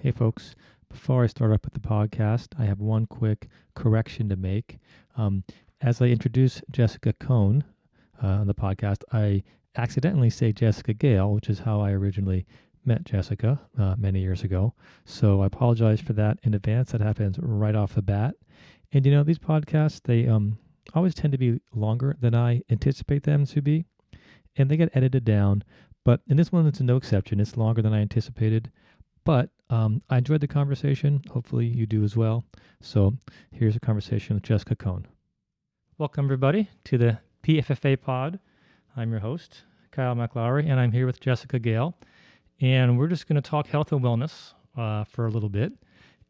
Hey, folks. Before I start up with the podcast, I have one quick correction to make. Um, as I introduce Jessica Cohn uh, on the podcast, I accidentally say Jessica Gale, which is how I originally met Jessica uh, many years ago. So I apologize for that in advance. That happens right off the bat. And you know, these podcasts, they um, always tend to be longer than I anticipate them to be, and they get edited down. But in this one, it's no exception. It's longer than I anticipated. But um, I enjoyed the conversation. Hopefully, you do as well. So, here's a conversation with Jessica Cohn. Welcome, everybody, to the PFFA pod. I'm your host, Kyle McLaury, and I'm here with Jessica Gale. And we're just going to talk health and wellness uh, for a little bit.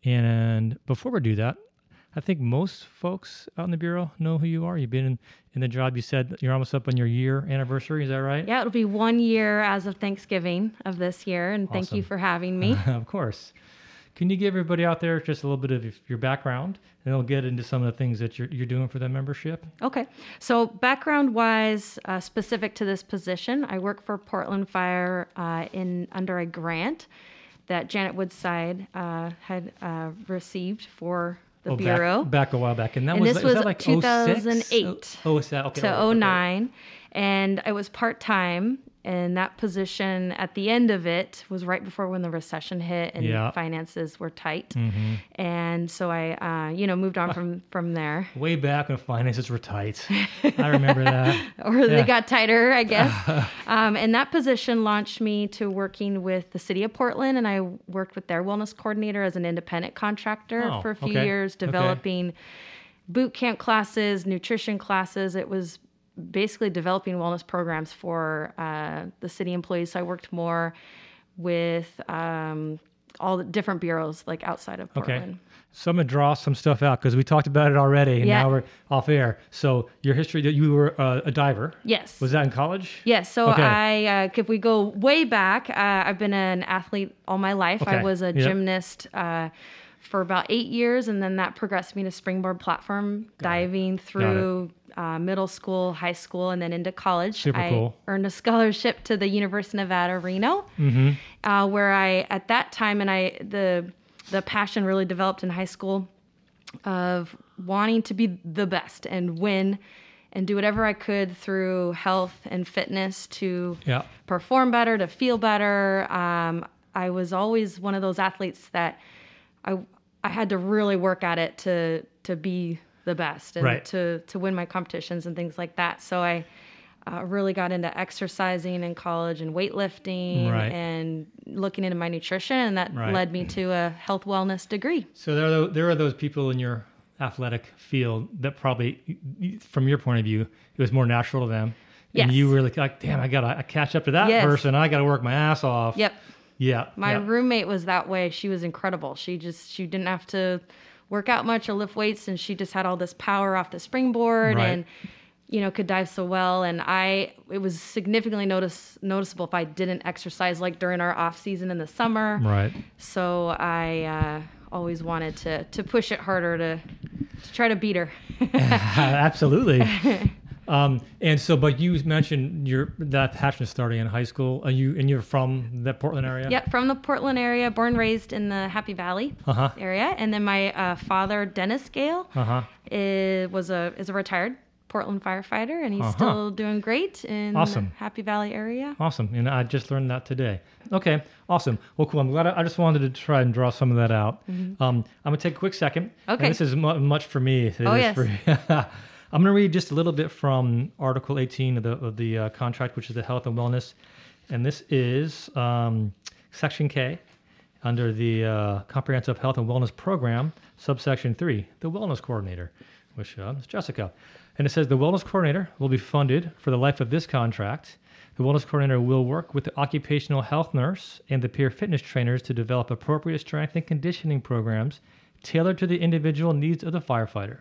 And before we do that, I think most folks out in the bureau know who you are. You've been in, in the job. You said you're almost up on your year anniversary. Is that right? Yeah, it'll be one year as of Thanksgiving of this year. And thank you for having me. of course. Can you give everybody out there just a little bit of your background, and we'll get into some of the things that you're you're doing for the membership? Okay. So, background wise, uh, specific to this position, I work for Portland Fire uh, in under a grant that Janet Woodside uh, had uh, received for the Oh, back- Bureau. back, a while back, and that And was, this is that was like 2008 Oh, oh, oh is that okay? to oh, okay. 09 and it was part-time and that position at the end of it was right before when the recession hit and Yeah. finances were tight Mhm. and so i uh, you know moved on from from there Way back when finances were tight, I remember that. or Yeah. they got tighter i guess um, and that position launched me to working with the city of portland and i worked with their wellness coordinator as an independent contractor Oh, for a few okay. years Okay. developing boot camp classes nutrition classes it was basically developing wellness programs for uh, the city employees so i worked more with um, all the different bureaus like outside of Portland. Okay. So I'm gonna draw some stuff out because we talked about it already, and Yeah. now we're off air. So your history that you were uh, a diver. yes Was that in college? Yes. So Okay. I, uh, if we go way back, uh, I've been an athlete all my life. I was a gymnast uh, for about eight years, and then that progressed me to springboard platform diving through uh, middle school, high school, and then into college. Super I cool. earned a scholarship to the University of Nevada, Reno, Mm-hmm. uh, where I at that time, and I the the passion really developed in high school of wanting to be the best and win and do whatever I could through health and fitness to Yeah. perform better, to feel better. Um, I was always one of those athletes that I I had to really work at it to to be the best and Right. to to win my competitions and things like that. So I uh, really got into exercising in college and weightlifting Right. and looking into my nutrition, and that Right. led me to a health wellness degree. So there are there are those people in your athletic field that probably, from your point of view, it was more natural to them. And you were like, like, damn, I gotta catch up to that Yes. person. I gotta work my ass off. Yep. Yeah. My yeah. roommate was that way. She was incredible. She just she didn't have to work out much or lift weights and she just had all this power off the springboard Right. and you know could dive so well and I it was significantly notice noticeable if I didn't exercise like during our off season in the summer. Right. So I uh, always wanted to to push it harder to to try to beat her. Absolutely. um, and so, but you mentioned your that passion starting in high school. Are you and you're from that Portland area? Yep, from the Portland area, born raised in the Happy Valley Uh huh. area, and then my uh, father, Dennis Gale, Uh huh. is, was a is a retired Portland firefighter, and he's Uh-huh. still doing great in Awesome. the Happy Valley area. Awesome. And I just learned that today. Okay. Awesome. Well, cool. I'm glad I, I just wanted to try and draw some of that out. Um, I'm going to take a quick second. and Mm-hmm. Okay. this is mu- much for me. It Oh, is yes. for. I'm going to read just a little bit from Article 18 of the, of the uh, contract, which is the health and wellness. And this is um, Section K under the uh, Comprehensive Health and Wellness Program, subsection 3, the Wellness Coordinator, which uh, is Jessica. And it says the Wellness Coordinator will be funded for the life of this contract. The Wellness Coordinator will work with the occupational health nurse and the peer fitness trainers to develop appropriate strength and conditioning programs tailored to the individual needs of the firefighter.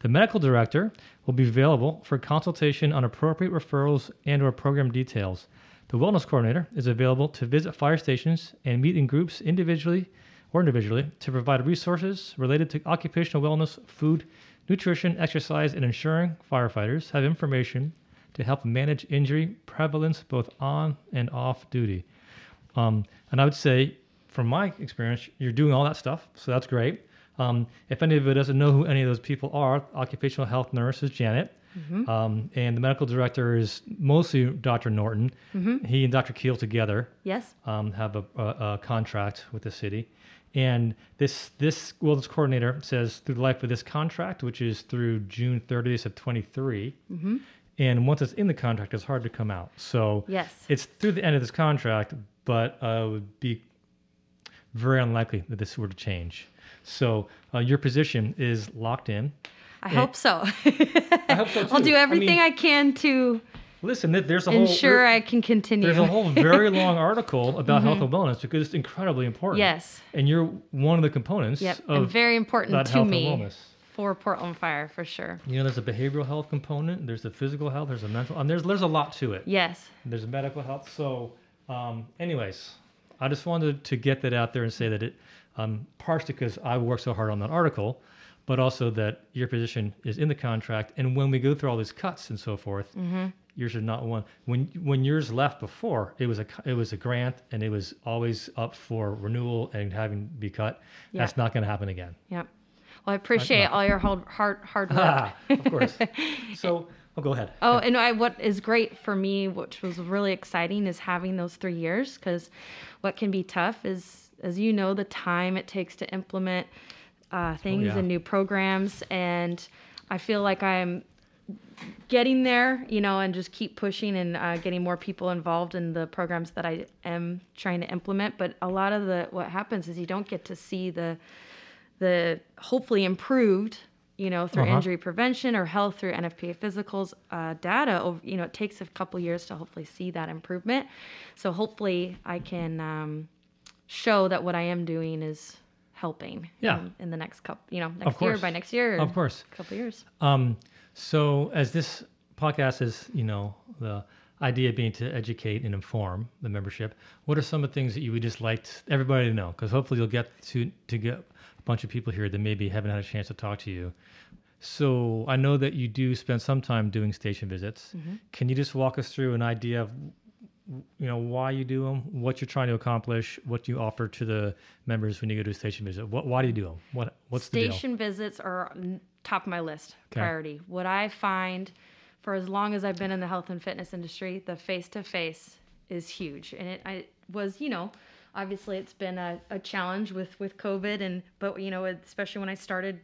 The medical director will be available for consultation on appropriate referrals and or program details. The wellness coordinator is available to visit fire stations and meet in groups individually or individually to provide resources related to occupational wellness, food, nutrition, exercise, and ensuring firefighters have information to help manage injury prevalence both on and off duty. Um, and I would say from my experience, you're doing all that stuff, so that's great. Um, if anybody doesn't know who any of those people are, occupational health nurse is Janet. Mm-hmm. Um, and the medical director is mostly Dr. Norton. Mm-hmm. He and Dr. Keel together Yes. um, have a, a, a contract with the city. And this this wellness coordinator says through the life of this contract, which is through June 30th of 23. Mm-hmm. And once it's in the contract, it's hard to come out. So Yes. it's through the end of this contract, but uh, it would be very unlikely that this were to change. So uh, your position is locked in. I hope so. I hope so I'll too. do I everything mean- I, can to Listen, there's a whole ensure there- I can continue. there's a whole very long article about health and wellness because it's incredibly important. Mm-hmm. yes. and you're one of the components Yep. and very important to me and wellness. for Portland Fire for sure. You know, there's a behavioral health component. There's a physical health. There's a mental. And there's there's a lot to it. Yes. There's a medical health. So, um, anyways, I just wanted to get that out there and say that it, um, partially because I worked so hard on that article, but also that your position is in the contract. And when we go through all these cuts and so forth, Mm-hmm. yours is not one. When when yours left before, it was a it was a grant and it was always up for renewal and having to be cut. Yeah. That's not going to happen again. Yep. Well, I appreciate all your hard hard hard work. Ah, of course. So, oh, go ahead. Oh, and I, what is great for me, which was really exciting, is having those three years. Because what can be tough is, as you know, the time it takes to implement uh, things Oh, yeah. and new programs. And I feel like I'm getting there, you know, and just keep pushing and uh, getting more people involved in the programs that I am trying to implement. But a lot of the what happens is you don't get to see the the hopefully improved, you know, through Uh-huh. injury prevention or health through NFPA physicals uh, data. Over, you know, it takes a couple years to hopefully see that improvement. So hopefully, I can um, show that what I am doing is helping. Yeah. In, in the next couple, you know, next year course. by next year. Of course. A couple years. Um, so as this podcast is, you know, the idea being to educate and inform the membership, what are some of the things that you would just like everybody to know? Because hopefully you'll get to to get a bunch of people here that maybe haven't had a chance to talk to you. So I know that you do spend some time doing station visits. Can you just walk us through an idea of you know why you do them, what you're trying to accomplish, what you offer to the members when you go to a station visit? What why do you do them? What what's the deal? Station visits are top of my list, Okay. priority. What I find for as long as I've been in the health and fitness industry, the face to face is huge. And it I was, you know, obviously it's been a, a challenge with with COVID and but you know, especially when I started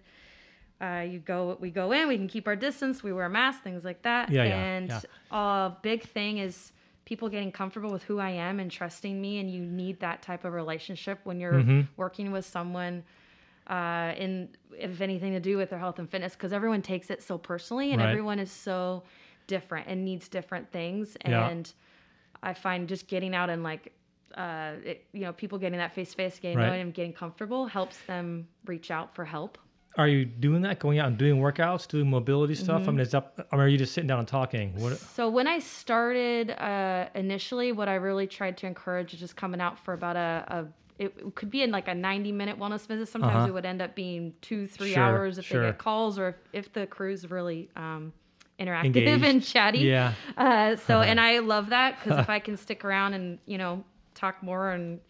uh, you go we go in, we can keep our distance, we wear masks, things like that. Yeah, yeah, and yeah. a big thing is people getting comfortable with who I am and trusting me and you need that type of relationship when you're Mhm. working with someone uh, in if anything to do with their health and fitness because everyone takes it so personally and Right. everyone is so different and needs different things Yeah. and I find just getting out and like uh, it, you know people getting that face to face getting Right. knowing and getting comfortable helps them reach out for help Are you doing that? Going out and doing workouts, doing mobility stuff? Mm-hmm. I mean, is that, I mean, are you just sitting down and talking? What? So when I started uh, initially, what I really tried to encourage is just coming out for about a, a it could be in like a 90 minute wellness visit. Sometimes Uh-huh. it would end up being two, three Sure, hours if sure. they get calls or if, if the crew's really um, interactive Engaged. and chatty. Yeah. Uh, so, and I love that because if I can stick around and, you know, talk more and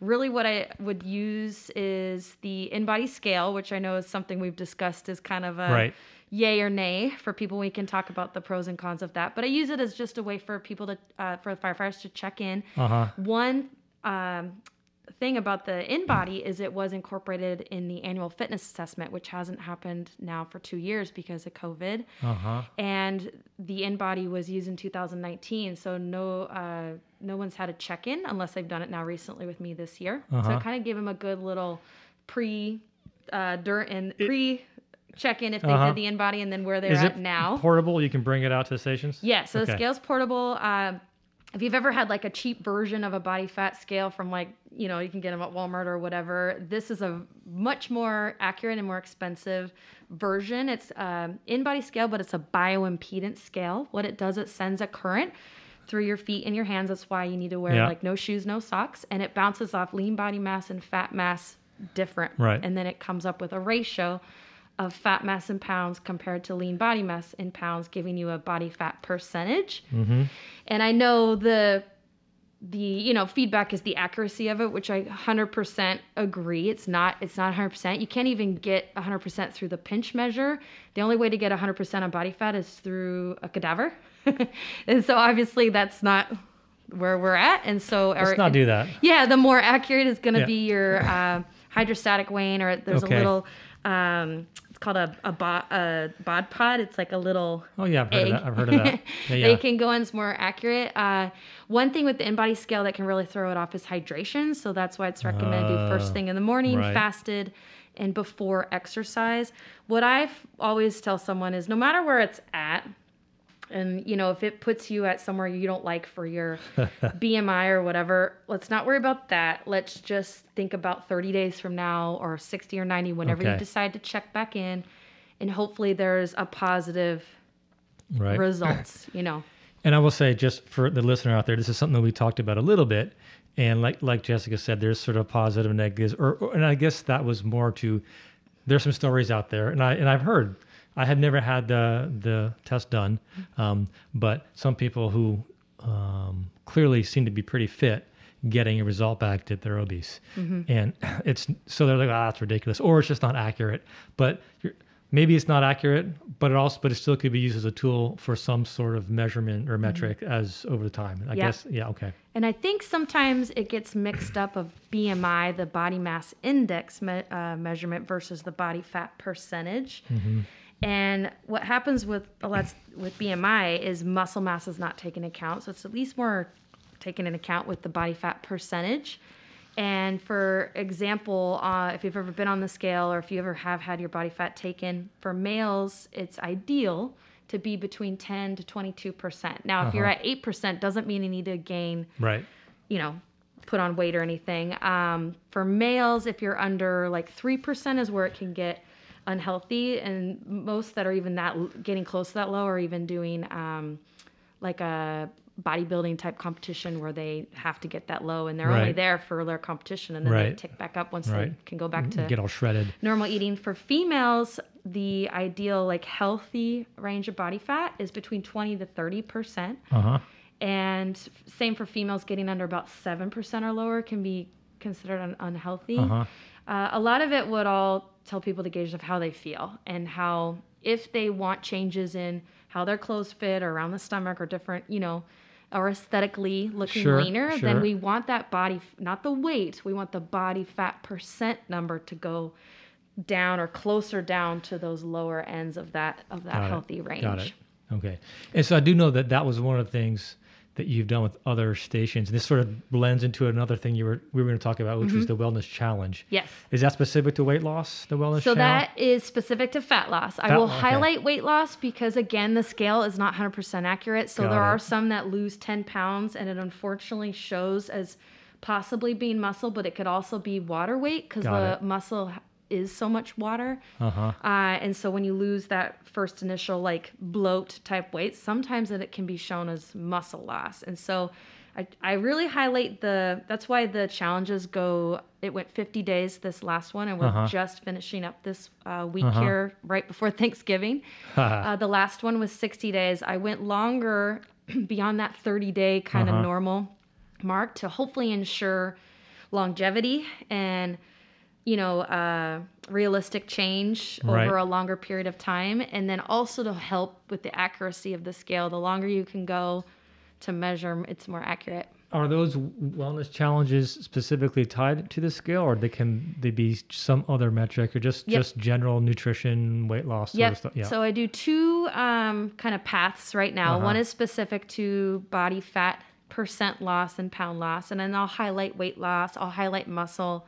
really what I would use is the InBody scale, which I know is something we've discussed as kind of a Right. yay or nay for people. We can talk about the pros and cons of that, but I use it as just a way for people to, uh, for firefighters to check in. Uh huh. One um, thing about the InBody is it was incorporated in the annual fitness assessment, which hasn't happened now for two years because of COVID. Uh huh. And the InBody was used in 2019, so no uh, no one's had a check in unless they've done it now recently with me this year. So Uh-huh. So I kind of gave them a good little pre uh, dirt and pre check in if they Uh-huh. did the InBody and then where they're Is at it now. portable? You can bring it out to the stations. Yeah, so the scale's portable. Um, if you've ever had like a cheap version of a body fat scale from like, you know, you can get them at Walmart or whatever, this is a much more accurate and more expensive version. It's um, InBody scale, but it's a bioimpedance scale. What it does, it sends a current through your feet and your hands. That's why you need to wear Yeah. like no shoes, no socks, and it bounces off lean body mass and fat mass different. Right. And then it comes up with a ratio of fat mass in pounds compared to lean body mass in pounds, giving you a body fat percentage. Mm-hmm. And I know the the you know feedback is the accuracy of it which i 100% agree it's not it's not 100% you can't even get 100% through the pinch measure the only way to get 100% on body fat is through a cadaver and so obviously that's not where we're at and so Let's our- not do that. yeah the more accurate is going to Yeah. be your uh, hydrostatic weighing or there's Okay. a little um, it's called a, a, bo- a bod pod it's like a little Oh yeah, I've heard egg of that. I've heard of that. Yeah, yeah. you can go in more accurate. Uh, one thing with the InBody scale that can really throw it off is hydration. So that's why it's recommended do first Ah, thing in the morning, right. fasted, and before exercise. What I always tell someone is no matter where it's at, and you know if it puts you at somewhere you don't like for your BMI or whatever, let's not worry about that. Let's just think about 30 days from now or 60 or 90 whenever you decide to check back in and hopefully there's a positive right. results, you know. And I will say, just for the listener out there, this is something that we talked about a little bit. And like like Jessica said, there's sort of positive and negatives, or, or- and I guess that was more to there's some stories out there, and I and I've heard. I have never had the the test done, um, but some people who um, clearly seem to be pretty fit getting a result back that they're obese, and it's so they're like, ah, that's ridiculous, or it's just not accurate. But you're, maybe it's not accurate, but it also but it still could be used as a tool for some sort of measurement or metric as over the time. I Yeah. guess yeah, okay, And I think sometimes it gets mixed up of BMI, the body mass index me- uh, measurement versus the body fat percentage. And what happens with a lot with BMI is muscle mass is not taken into account, so it's at least more taken into account with the body fat percentage. And for example, uh, if you've ever been on the scale or if you ever have had your body fat taken, for males, it's ideal to be between 10 to 22%. Now, if you're Uh-huh. at 8%, doesn't mean you need to gain right, you know, put on weight or anything. Um, for males, if you're under like 3% is where it can get unhealthy. And most that are even that getting close to that low are even doing um, like a bodybuilding type competition where they have to get that low and they're only there for their competition and then they Right. tick back up once they can go back to get all shredded. normal eating for females the ideal like healthy range of body fat is between 20 to 30 percent Uh huh. and same for females getting under about 7% or lower can be considered un- unhealthy Uh huh. uh, a lot of it would all tell people to gauge of how they feel and how if they want changes in how their clothes fit or around the stomach or different you know or aesthetically looking Sure, leaner sure. then we want that body not the weight we want the body fat percent number to go down or closer down to those lower ends of that of that Got it. healthy range Got it. Okay. And so I do know that that was one of the things that you've done with other stations. And This sort of blends into another thing you were we were going to talk about, which was mm-hmm. the wellness challenge. yes Is that specific to weight loss? The wellness challenge? So challenge? that is specific to fat loss. I Fat will lo- okay. highlight weight loss because again, the scale is not 100% accurate. So Got there it. are some that lose 10 pounds, and it unfortunately shows as possibly being muscle, but it could also be water weight because the it. muscle is so much water. Uh huh. Uh, and so when you lose that first initial like bloat type weight, sometimes it can be shown as muscle loss. And so I, I really highlight the, that's why the challenges go, it went 50 days this last one, and we're Uh-huh. just finishing up this uh, week Uh-huh. here right before Thanksgiving. uh, the last one was 60 days. I went longer beyond that 30 day kind Uh-huh. of normal mark to hopefully ensure longevity and you know uh, realistic change Right. over a longer period of time and then also to help with the accuracy of the scale the longer you can go to measure it's more accurate Are those wellness challenges specifically tied to the scale, or they can they be some other metric, or just Yep. just general nutrition, weight loss sort of stuff? Yeah. So I do two um, kind of paths right now. Uh-huh. One is specific to body fat percent loss and pound loss, and then I'll highlight weight loss. I'll highlight muscle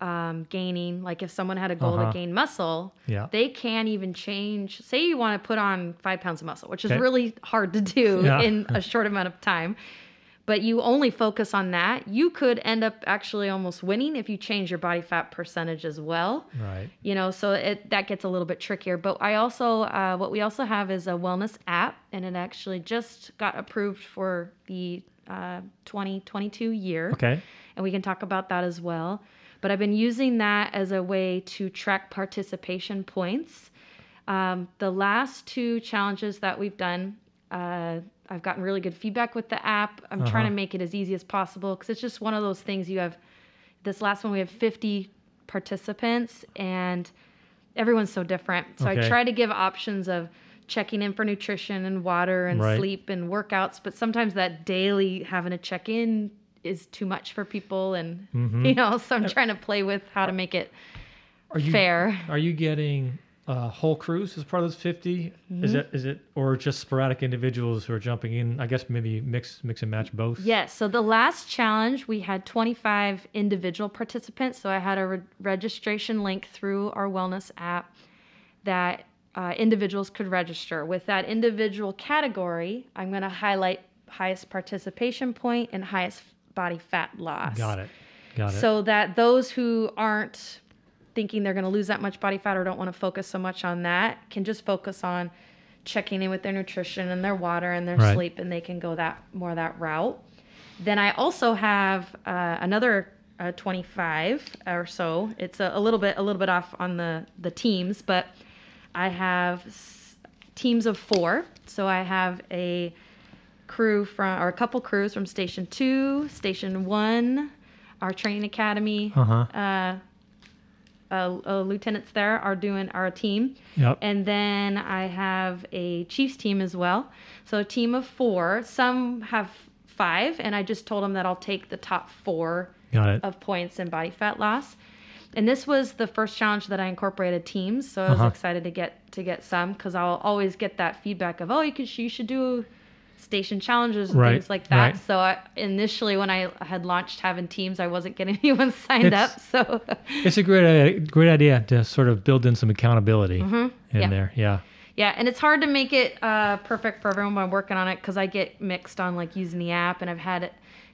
um, gaining. Like if someone had a goal Uh-huh. to gain muscle, Yeah. they can even change. Say you want to put on five pounds of muscle, which is Okay. really hard to do Yeah. in a short amount of time. But you only focus on that. You could end up actually almost winning if you change your body fat percentage as well right. you know so it that gets a little bit trickier but i also uh, what we also have is a wellness app and it actually just got approved for the uh, 2022 year Okay. and we can talk about that as well but i've been using that as a way to track participation points um, the last two challenges that we've done uh, I've gotten really good feedback with the app. I'm Uh-huh. trying to make it as easy as possible because it's just one of those things you have. This last one we have 50 participants and everyone's so different. So Okay. I try to give options of checking in for nutrition and water and Right. sleep and workouts, but sometimes that daily having to check in is too much for people and Mhm. you know, so I'm trying to play with how to make it Are you fair. Are you getting uh, whole crews as part of those 50? Mm-hmm. Is it is it or just sporadic individuals who are jumping in? I guess maybe mix mix and match both. Yes. So the last challenge, we had 25 individual participants. So I had a re- registration link through our wellness app that uh, individuals could register. With that individual category, I'm going to highlight highest participation point and highest body fat loss. Got it. Got it. So that those who aren't thinking they're going to lose that much body fat or don't want to focus so much on that can just focus on checking in with their nutrition and their water and their Right. sleep and they can go that more that route. Then I also have uh, another uh, 25 or so. It's a, a little bit a little bit off on the the teams, but I have s- teams of 4. So I have a crew from or a couple crews from station 2, station 1, our training academy uh-huh. uh, uh, uh, lieutenants there are doing our team. Yep. And then I have a Chiefs team as well. So a team of four. Some have five, and I just told them that I'll take the top four of points and body fat loss. And this was the first challenge that I incorporated teams, so I was Uh-huh. excited to get to get some because I'll always get that feedback of oh you could you should do station challenges and Right, things like that. right. So I, initially when I had launched having teams, I wasn't getting anyone signed It's- up. So It's a great idea, great idea to sort of build in some accountability in Mm-hmm. Yeah. there. Yeah. Yeah, and it's hard to make it uh, perfect for everyone. But I'm working on it because I get mixed on like using the app, and I've had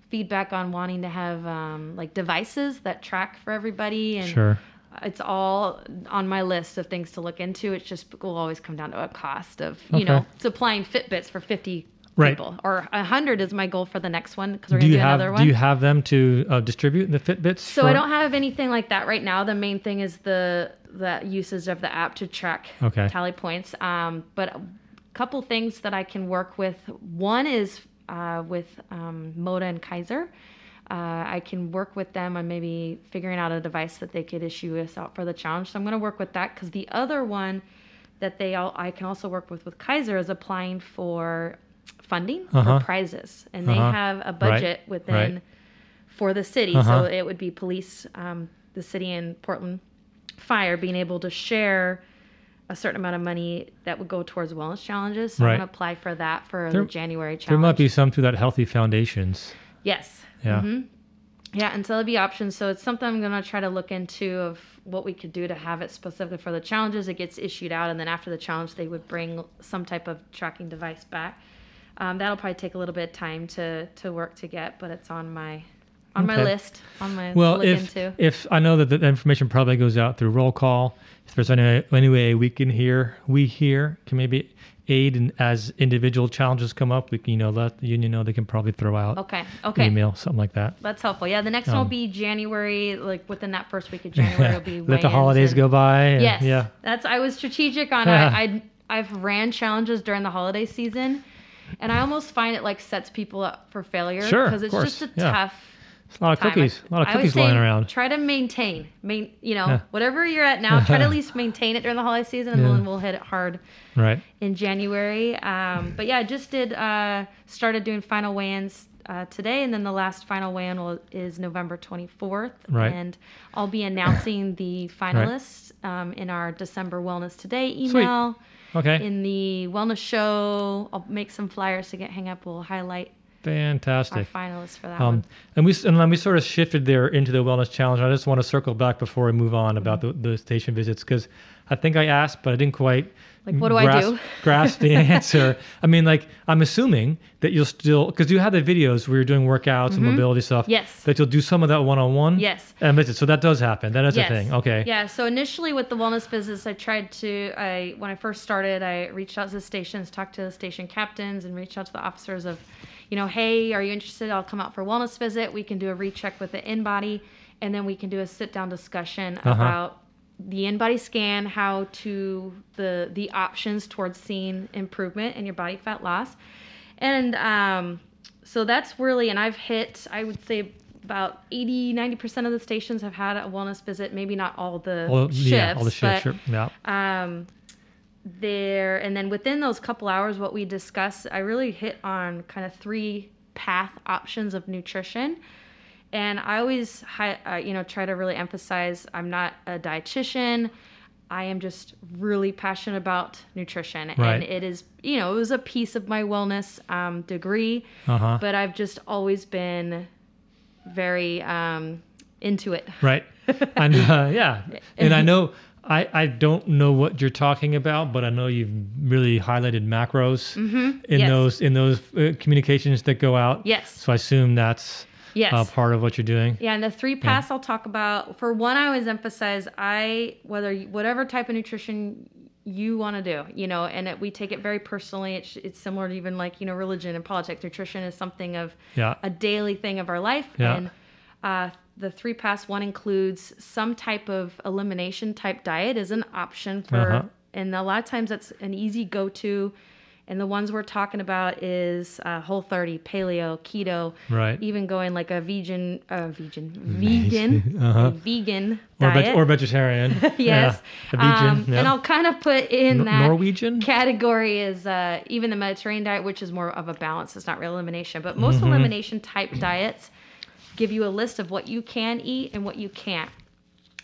feedback on wanting to have um, like devices that track for everybody, and Sure. it's all on my list of things to look into. It just will always come down to a cost of you know supplying Fitbits for 50 Right. people, or 100 is my goal for the next one because we're Do gonna do have another one. do you have them to uh, distribute the Fitbits? so for- I don't have anything like that right now. The main thing is the the usage of the app to track Okay. tally points. Um, but a couple things that I can work with. One is uh, with um, Moda and Kaiser. Uh, I can work with them on maybe figuring out a device that they could issue us out for the challenge. So I'm going to work with that because the other one that they all I can also work with with Kaiser is applying for funding Uh-huh. for prizes, and they Uh-huh. have a Right. budget within Right. for the city. Uh-huh. So it would be police, um, the city and Portland Fire being able to share a certain amount of money that would go towards wellness challenges. So Right. I'm going to apply for that for There- the January challenge. There might be some through that Healthy Foundations. Yes. Yeah. Mhm. Yeah, and so there'll be options. So it's something I'm going to try to look into of what we could do to have it specifically for the challenges. It gets issued out, and then after the challenge, they would bring some type of tracking device back. Um, that'll probably take a little bit of time to to work to get, but it's on my on my list on my Well, if into. if I know that the information probably goes out through roll call, if there's any any way we can hear, we here can maybe aid in, as individual challenges come up. We can you know let the union know they can probably throw out Okay. Okay. email something like that. That's helpful. Yeah, the next one Um, will be January. Like within that first week of January, will be let the holidays and- go by. and- Yes. Yeah. That's I was strategic on. I, I I've ran challenges during the holiday season, and I almost find it like sets people up for failure Sure, because it's just a yeah. tough. It's a lot of time. cookies. A lot of cookies lying around. Try to maintain, main, you know, Yeah. whatever you're at now. Try to at least maintain it during the holiday season, and Yeah. then we'll hit it hard Right. in January. Um, but yeah, I just did uh, started doing final weigh-ins uh, today, and then the last final weigh-in will, is November 24th. Right. And I'll be announcing the finalists um, in our December Wellness Today email. Okay. In the wellness show, I'll make some flyers to get hang up. We'll highlight our Fantastic. finalists for that Um, one. and we and then we sort of shifted there into the wellness challenge. I just want to circle back before we move on about Mm-hmm. the, the station visits because I think I asked, but I didn't quite Like, what do I grasp, do? grasp the answer. I mean, like I'm assuming that you'll still because you have the videos where you're doing workouts and mobility stuff. Mm-hmm. Yes. That you'll do some of that one on one. Yes. And visit. So that does happen. That is Yes. a thing. Okay. Yeah. So initially with the wellness business, I tried to. I when I first started, I reached out to the stations, talked to the station captains, and reached out to the officers of, you know, hey, are you interested? I'll come out for a wellness visit. We can do a recheck with the InBody, and then we can do a sit down discussion Uh-huh. about the InBody scan, how to the the options towards seeing improvement in your body fat loss. And um, so that's really, and I've hit, I would say about 80, 90% of the stations have had a wellness visit. Maybe not all the Well, shifts, yeah, all the shifts. but sure. Yeah. um, there and then within those couple hours what we discuss i really hit on kind of three path options of nutrition and i always uh, you know try to really emphasize i'm not a dietitian i am just really passionate about nutrition Right. and it is you know it was a piece of my wellness um, degree Uh huh. but i've just always been very um, into it Right. and uh, yeah, and I know I I don't know what you're talking about, but I know you've really highlighted macros in Mm-hmm. Yes. those in those uh, communications that go out. yes So I assume that's yes uh, part of what you're doing. Yeah, and the three paths I'll talk about. For one, I always emphasize I whether whatever type of nutrition you want to do, you know, and it, we take it very personally. It's it's similar to even like you know religion and politics. Nutrition is something of Yeah. a daily thing of our life, Yeah. and uh, the three paths one includes some type of elimination type diet is an option for, Uh-huh. and a lot of times that's an easy go to. And the ones we're talking about is uh, Whole 30, Paleo, Keto, Right. even going like a vegan, uh, vegan, vegan, Uh-huh. vegan Or, diet. veg- or vegetarian. yes, Yeah. Vegan. Um, yeah. and I'll kind of put in Nor- that Norwegian. category is uh, even the Mediterranean diet, which is more of a balance. It's not real elimination, but most Mm-hmm. elimination type diets give you a list of what you can eat and what you can't.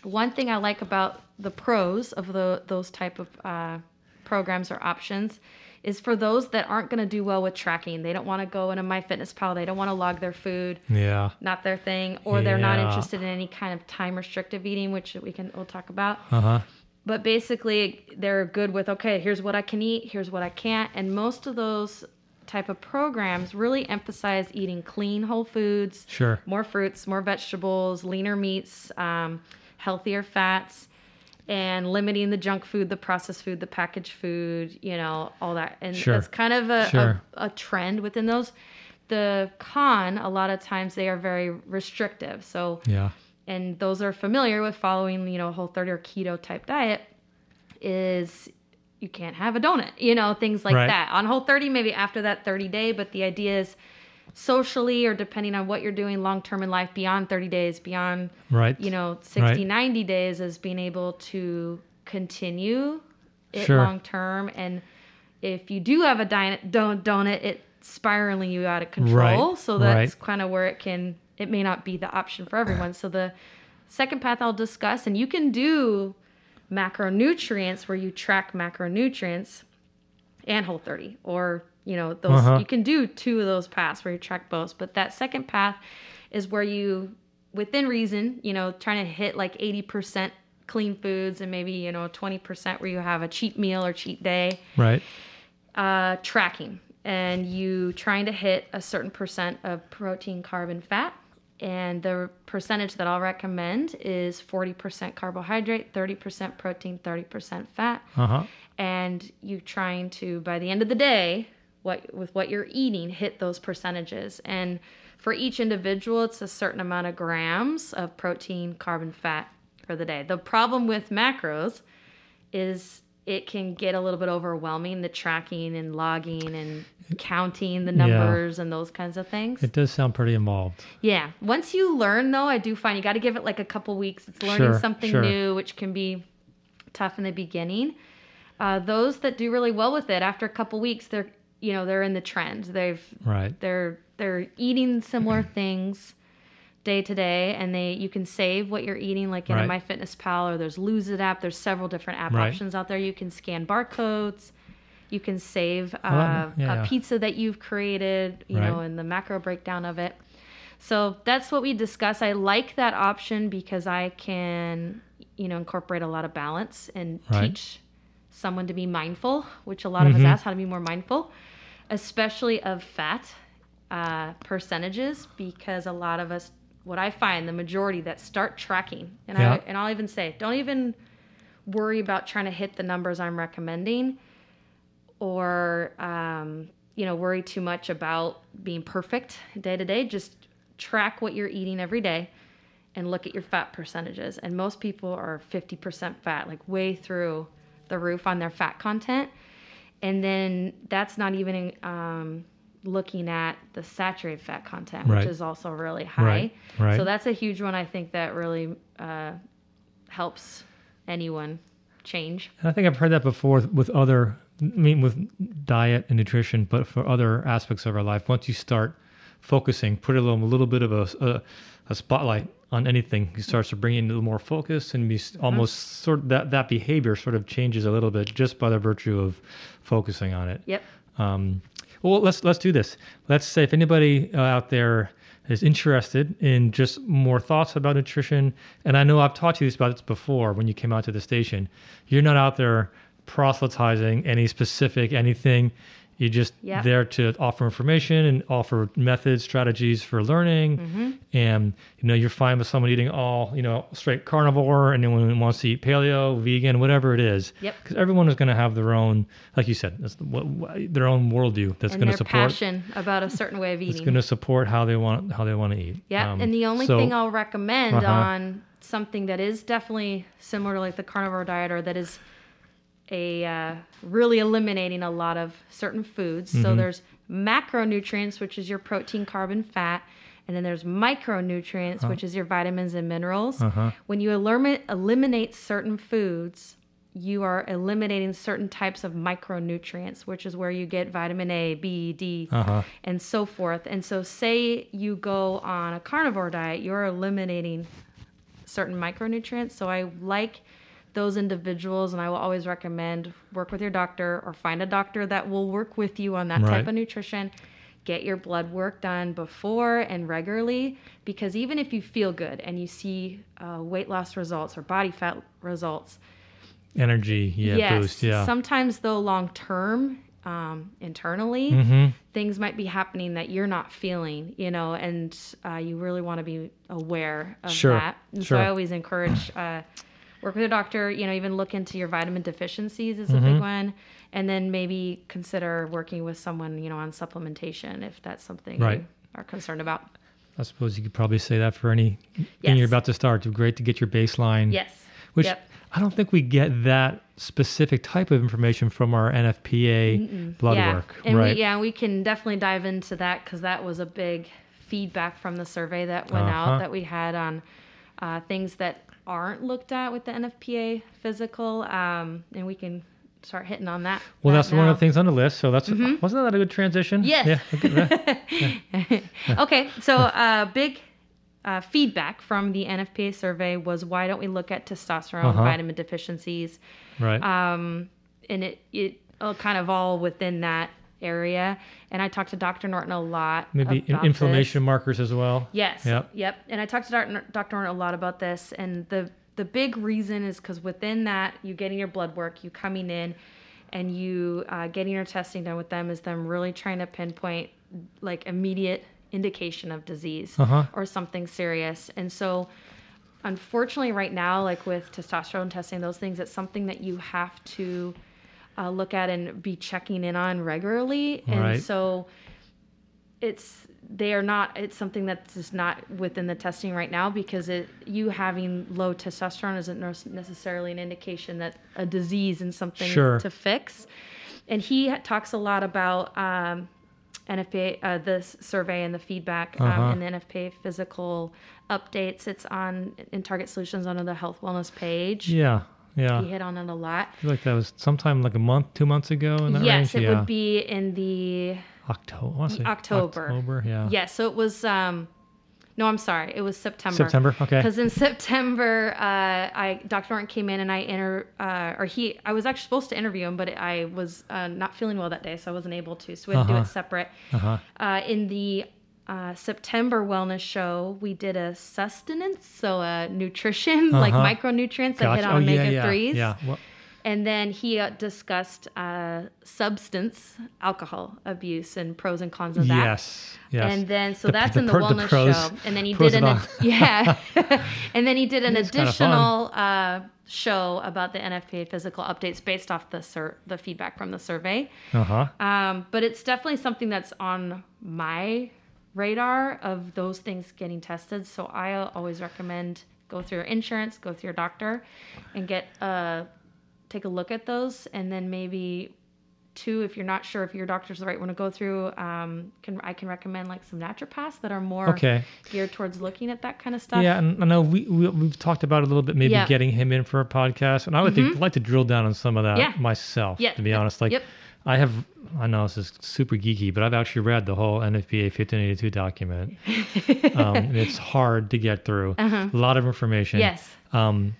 One thing I like about the pros of the those type of uh, programs or options is for those that aren't going to do well with tracking. They don't want to go into MyFitnessPal. They don't want to log their food Yeah. not their thing, or they're not interested in any kind of time restrictive eating, which we can we'll talk about. Uh huh. But basically, they're good with okay, here's what I can eat, here's what I can't, and most of those type of programs really emphasize eating clean whole foods, Sure. more fruits, more vegetables, leaner meats, um, healthier fats, and limiting the junk food, the processed food, the packaged food, you know, all that. And Sure. that's kind of a, Sure. a, a trend within those. The con, a lot of times they are very restrictive. So, Yeah. and those are familiar with following, you know, a whole 30 or keto type diet, is you can't have a donut, you know, things like Right. that. On whole 30, maybe after that 30 day, but the idea is socially or depending on what you're doing long term in life beyond 30 days, beyond, Right. you know, 60, Right. 90 days is being able to continue it Sure. long term. And if you do have a diet, don't donut, it spiraling you out of control. Right. So that's kind of where it can, it may not be the option for everyone. So the second path I'll discuss, and you can do macronutrients where you track macronutrients and whole 30 or you know those Uh-huh. you can do two of those paths where you track both but that second path is where you within reason you know trying to hit like 80% clean foods and maybe you know 20% where you have a cheat meal or cheat day Right. uh, tracking and you trying to hit a certain percent of protein, carb, and fat. And the percentage that I'll recommend is 40% carbohydrate, 30% protein, 30% fat. Uh huh. And you trying to, by the end of the day, what with what you're eating, hit those percentages. And for each individual, it's a certain amount of grams of protein, carbon, fat for the day. The problem with macros is it can get a little bit overwhelming the tracking and logging and counting the numbers and those kinds of things. It does sound pretty involved. yeah. Once you learn though, I do find you got to give it like a couple weeks. It's learning Sure, something sure. new, which can be tough in the beginning. Uh, those that do really well with it after a couple weeks, they're you know they're in the trend. They've Right. they're they're eating similar things day to day and they you can save what you're eating like in Right. a MyFitnessPal or there's Lose It app. There's several different app Right. options out there. You can scan barcodes. You can save uh, that- yeah, a pizza that you've created, you know, Right. and the macro breakdown of it. So that's what we discuss. I like that option because I can, you know, incorporate a lot of balance and teach someone to be mindful, which a lot of us ask how to be more mindful, especially of fat uh, percentages, because a lot of us, what I find, the majority that start tracking, and Yeah. I and I'll even say, don't even worry about trying to hit the numbers I'm recommending, or um, you know, worry too much about being perfect day to day. Just track what you're eating every day and look at your fat percentages. And most people are 50% fat, like way through the roof on their fat content. And then that's not even um, looking at the saturated fat content, Right. which is also really high. Right, right. So that's a huge one. I think that really uh, helps anyone change. And I think I've heard that before with other, I mean, with diet and nutrition, but for other aspects of our life. Once you start focusing, put a little, a little bit of a, a, a spotlight on anything, it starts to bring in a little more focus, and s- Mm-hmm. almost sort of that that behavior sort of changes a little bit just by the virtue of focusing on it. Yep. Um, well, let's let's do this. Let's say if anybody uh, out there is interested in just more thoughts about nutrition, and I know I've taught you this about this before when you came out to the station. You're not out there proselytizing any specific anything. You're just Yeah. there to offer information and offer methods, strategies for learning. Mm-hmm. And you know, you're fine with someone eating all you know straight carnivore, and anyone wants to eat paleo, vegan, whatever it is. Yep. Because everyone is going to have their own, like you said, that's what, what- their own worldview that's going to support. passion about a certain way of eating. It's going to support how they want how they want to eat. Yeah, Um, and the only so- thing I'll recommend Uh-huh. on something that is definitely similar to like the carnivore diet or that is a uh, really eliminating a lot of certain foods. So Mm-hmm. there's macronutrients, which is your protein, carbon, fat, and then there's micronutrients, which is your vitamins and minerals. Uh-huh. When you eliminate eliminate certain foods, you are eliminating certain types of micronutrients, which is where you get vitamin A, B, D, Uh-huh. and so forth. And so, say you go on a carnivore diet, you're eliminating certain micronutrients. So, I like those individuals, and I will always recommend work with your doctor or find a doctor that will work with you on that Right. type of nutrition. Get your blood work done before and regularly because even if you feel good and you see uh, weight loss results or body fat results, energy, yeah, yes, boost, yeah. sometimes though long term, um, internally, mm-hmm. things might be happening that you're not feeling, you know, and uh, you really want to be aware of Sure, that. And sure. so I always encourage uh, work with a doctor. You know, even look into your vitamin deficiencies is a Mm-hmm. big one, and then maybe consider working with someone, you know, on supplementation if that's something Right. you are concerned about. I suppose you could probably say that for any thing Yes. you're about to start. It's great to get your baseline. Yes. Which yep. I don't think we get that specific type of information from our NFPA blood yeah. work, And right? we, yeah, we can definitely dive into that because that was a big feedback from the survey that went Uh-huh. out that we had on uh, things that aren't looked at with the NFPA physical, um, and we can start hitting on that. Well, that that's one of the things on the list. So that's wasn't that a good transition? Yes. Yeah. okay, yeah. okay, so uh, big uh, feedback from the NFPA survey was why don't we look at testosterone, Uh-huh. vitamin deficiencies, Right. um, and it it uh, kind of all within that area. And I talked to Dr. Norton a lot. Maybe in- inflammation this. markers as well. Yes. Yep. Yep. And I talked to Dr. Dr. Norton a lot about this, and the the big reason is because within that, you getting your blood work, you coming in, and you uh, getting your testing done with them is them really trying to pinpoint like immediate indication of disease Uh-huh. or something serious. And so, unfortunately, right now, like with testosterone testing, those things, it's something that you have to uh, look at and be checking in on regularly. And Right. so, it's they are not it's something that's just not within the testing right now because it you having low testosterone isn't necessarily an indication that a disease and something Sure. to fix and he talks a lot about um, NFPA, uh, this survey and the feedback Uh-huh. um, and the NFPA physical updates. It's on in Target Solutions under the health wellness page. Yeah. Yeah. He hit on it a lot. I feel like that was sometime like a month, two months ago in that yes, range. it yeah. would be in the October. October. October. Yeah. Yes, so it was. Um, no, I'm sorry. It was September. September. Okay. Because in September, uh, I Dr. Norton came in and I inter, uh, or he, I was actually supposed to interview him, but I was uh, not feeling well that day, so I wasn't able to. So we had to do Uh-huh. it separate. Uh-huh. Uh, in the uh, September wellness show, we did a sustenance, so a nutrition, like Uh-huh. micronutrients that hit on Oh, omega yeah, yeah. threes. Yeah. Well, And then he uh, discussed uh, substance, alcohol abuse, and pros and cons of that. yes. Yes. And then, so The- that's the in the wellness pros- show. And then he did an, ad- yeah. and then he did an It's additional uh, show about the NFPA physical updates based off the sur- the feedback from the survey. uh-huh. Um, but it's definitely something that's on my radar of those things getting tested. So I always recommend go through your insurance, go through your doctor, and get uh, take a look at those, and then maybe two if you're not sure if your doctor's the right one to go through, um, can I can recommend like some naturopaths that are more Okay. geared towards looking at that kind of stuff. Yeah, and I know we, we we've talked about a little bit, maybe Yeah. Mm-hmm. getting him in for a podcast, and I would think like to drill down on some of that Yeah. myself. Yeah. To be honest, like Yep. I have, I know this is super geeky, but I've actually read the whole NFPA 1582 document, um, it's hard to get through. A lot of information. Uh-huh. Yes. Um,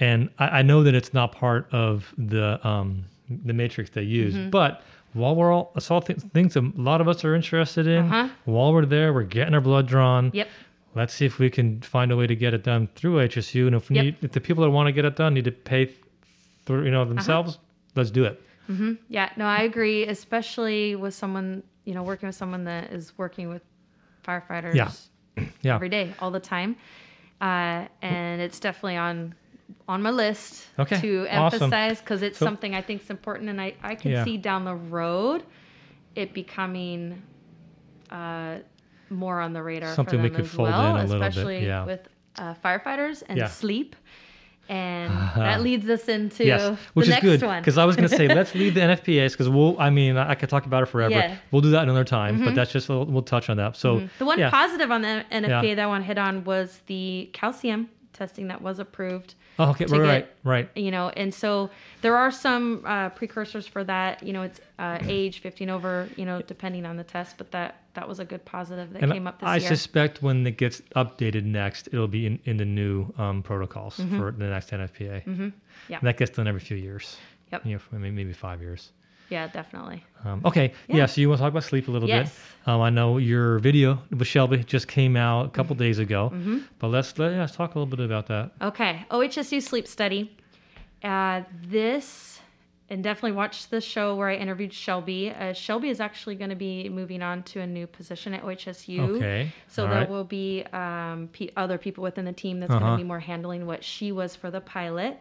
and I, I know that it's not part of the um, the matrix they use, Mm-hmm. but while we're all, it's all th- things a lot of us are interested in. Uh-huh. While we're there, we're getting our blood drawn. Yep. Let's see if we can find a way to get it done through HSU. And if Yep. need, if the people that want to get it done need to pay th- through, you know, Uh-huh. themselves, let's do it. Yeah, no, I agree, especially with someone, you know, working with someone that is working with firefighters Yeah. Yeah. every day, all the time. Uh, and it's definitely on on my list Okay, to awesome. emphasize because it's So- something I think is important, and I I can Yeah. see down the road it becoming uh, more on the radar Something for we could as fold in well, a little bit, especially yeah. with uh, firefighters and Yeah. sleep. And that leads us into Yes, which the is next good one. because I was going to say let's leave the NFPAs because we'll. I mean, I could talk about it forever. Yeah. Mm-hmm. We'll do that another time, but that's just we'll, we'll touch on that. So The one yeah. positive on the NFPA Yeah. that I want to hit on was the calcium testing that was approved. Oh, okay, right, get- right, right. You know, and so there are some uh, precursors for that. You know, it's uh, age 15 over. You know, depending on the test, but that that was a good positive that And came up this I year. suspect when it gets updated next, it'll be in, in the new um, protocols for the next NFPA. Mm-hmm. Yeah. And that gets done every few years. Yep. You know, maybe, maybe five years. yeah, definitely. Um, okay. Yeah. Yeah. So you want to talk about sleep a little Yes. bit? Um, I know your video with Shelby just came out a Mm-hmm. couple days ago, mm-hmm. but let's let, yeah, let's talk a little bit about that. Okay, OHSU sleep study. Uh, this, and definitely watch the show where I interviewed Shelby. Uh, Shelby is actually going to be moving on to a new position at OHSU. Okay. So All there right. will be um, pe other people within the team that's going Uh-huh. to be more handling what she was for the pilot.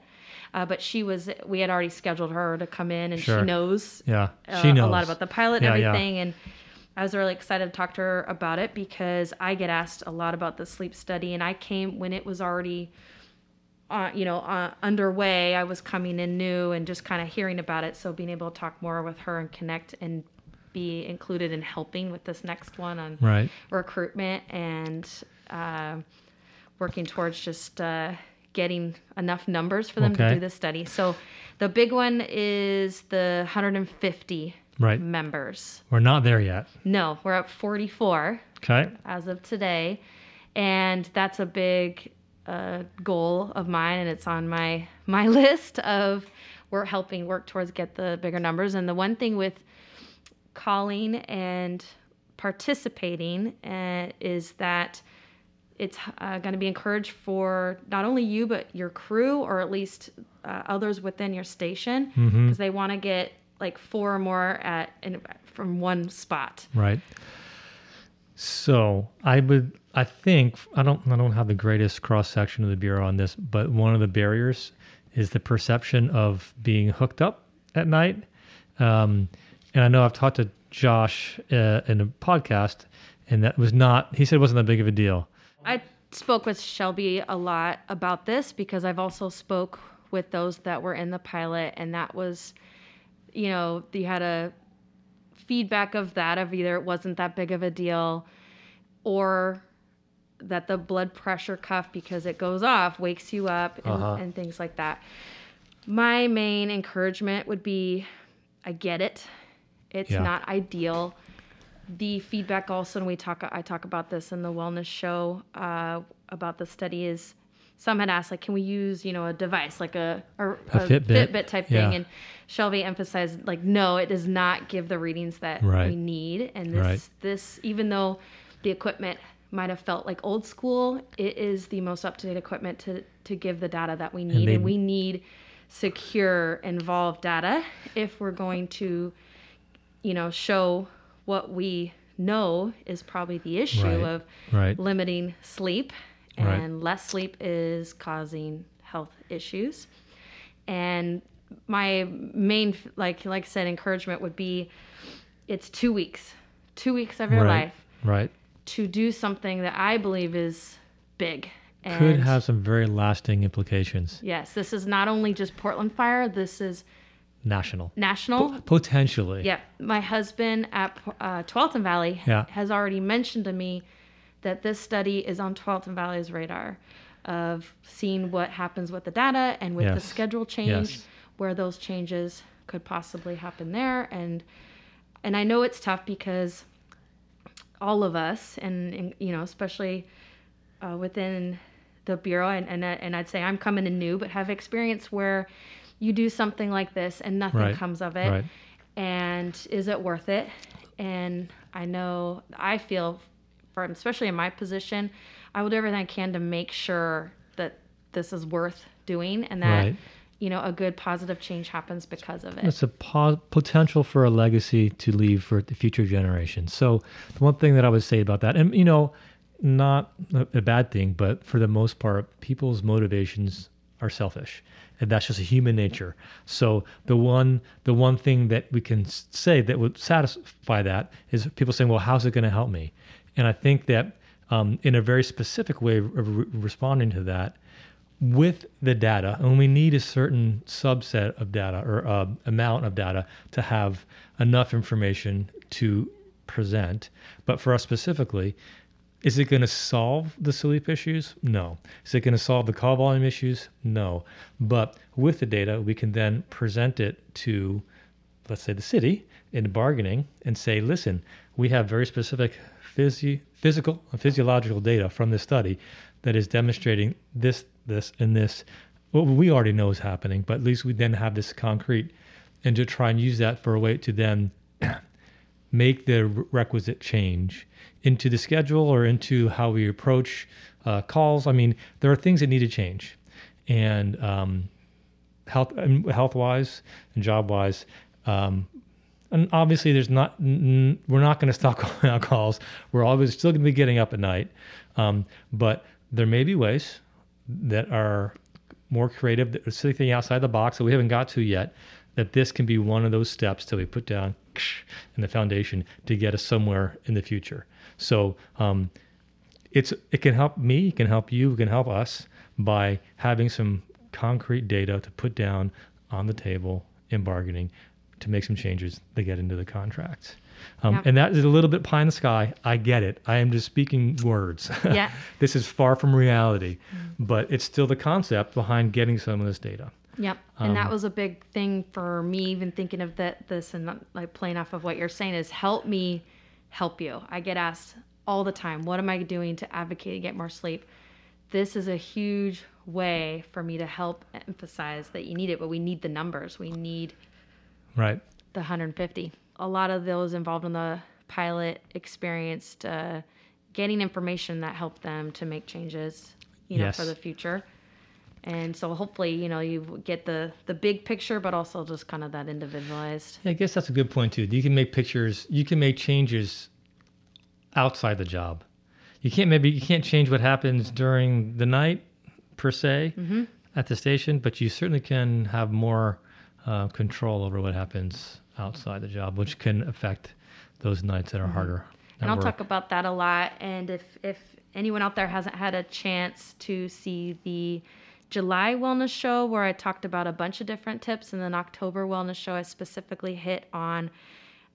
Uh, but she was, we had already scheduled her to come in, and Sure. she knows Yeah. uh, she knows a lot about the pilot and Yeah, yeah. everything. And I was really excited to talk to her about it because I get asked a lot about the sleep study, and I came when it was already, uh, you know, uh, underway. I was coming in new and just kind of hearing about it. So being able to talk more with her and connect and be included in helping with this next one on Right. recruitment and uh, working towards just uh, getting enough numbers for them Okay. to do this study. So the big one is the 150 Right. members. We're not there yet. No, we're at 44 Okay. as of today, and that's a big uh, goal of mine, and it's on my my list of we're helping work towards get the bigger numbers. And the one thing with calling and participating uh, is that it's uh, going to be encouraged for not only you but your crew or at least uh, others within your station because Mm-hmm. they want to get like four or more at in, from one spot. Right. So I would, I think, I don't, I don't have the greatest cross section of the bureau on this, but one of the barriers is the perception of being hooked up at night. Um, and I know I've talked to Josh uh, in a podcast, and that was not. He said it wasn't that big of a deal. I spoke with Shelby a lot about this because I've also spoke with those that were in the pilot and that was you know, they had a feedback of that of either it wasn't that big of a deal or that the blood pressure cuff because it goes off wakes you up and, Uh-huh. and things like that. My main encouragement would be I get it. It's Yeah. not ideal the feedback also, and we talk, I talk about this in the wellness show uh, about the study is some had asked like, can we use you know a device like a a, A Fitbit. type Yeah. thing, and Shelby emphasized like, no, it does not give the readings that Right. we need, and this Right. this even though the equipment might have felt like old school, it is the most up to date equipment to to give the data that we need, they- and we need secure, involved data if we're going to you know, show what we know is probably the issue Right. of Right. limiting sleep, Right. and less sleep is causing health issues. And my main, like like I said, encouragement would be, it's two weeks, two weeks of your Right. life Right. To do something that I believe is big. And Could have some very lasting implications. Yes, this is not only just Portland Fire. This is national. national. Po- potentially. Yeah, my husband at uh, Tualatin Valley Yeah. has already mentioned to me that this study is on Tualatin Valley's radar of seeing what happens with the data and with the schedule change, Yes. where those changes could possibly happen there. And and I know it's tough because all of us, and, and you know, especially uh, within the bureau, and and, and I'd say I'm coming in new, but have experience where you do something like this and nothing Right. comes of it Right. and is it worth it and i know i feel from especially in my position i will do everything i can to make sure that this is worth doing and that Right. You know a good positive change happens because of it It's a po- potential for a legacy to leave for the future generations. So, the one thing that I would say about that, and you know, not a, bad thing, but for the most part, people's motivations are selfish, and that's just a human nature. So, the one the one thing that we can say that would satisfy that is people saying, "Well, how's it going to help me?" And I think that um, in a very specific way of re- responding to that, with the data, and we need a certain subset of data or uh, amount of data to have enough information to present. But for us specifically, is it going to solve the sleep issues? No. Is it going to solve the call volume issues? No. But with the data, we can then present it to, let's say, the city in bargaining and say, listen, we have very specific physi- physical and physiological data from this study that is demonstrating this, this, and this. What we already know is happening, but at least we then have this concrete and to try and use that for a way to then make the requisite change into the schedule or into how we approach uh, calls. I mean, there are things that need to change, and um, health health wise and job wise. Um, and obviously, there's not. n- We're not going to stop calling out calls. We're always still going to be getting up at night, um, but there may be ways that are more creative, that are thinking outside the box that we haven't got to yet. That this can be one of those steps that we put down in the foundation to get us somewhere in the future. So um, it's it can help me, it can help you, it can help us by having some concrete data to put down on the table in bargaining to make some changes that get into the contracts. Um, Yeah. And that is a little bit pie in the sky. I get it. I am just speaking words. Yeah. this is far from reality, but it's still the concept behind getting some of this data. Yep. And Um, that was a big thing for me, even thinking of that, this and not, like playing off of what you're saying is help me help you. I get asked all the time, what am I doing to advocate to get more sleep? This is a huge way for me to help emphasize that you need it, but we need the numbers. We need Right. the 150. A lot of those involved in the pilot experienced uh, getting information that helped them to make changes, you know, Yes. for the future. And so hopefully, you know, you get the the big picture, but also just kind of that individualized. Yeah, I guess that's a good point too. You can make pictures, you can make changes outside the job. You can't maybe you can't change what happens during the night per se Mm-hmm. at the station, but you certainly can have more uh, control over what happens outside the job, which can affect those nights that are harder. Mm-hmm. And at I'll work. talk about that a lot. And if if anyone out there hasn't had a chance to see the July wellness show where I talked about a bunch of different tips, and then October wellness show I specifically hit on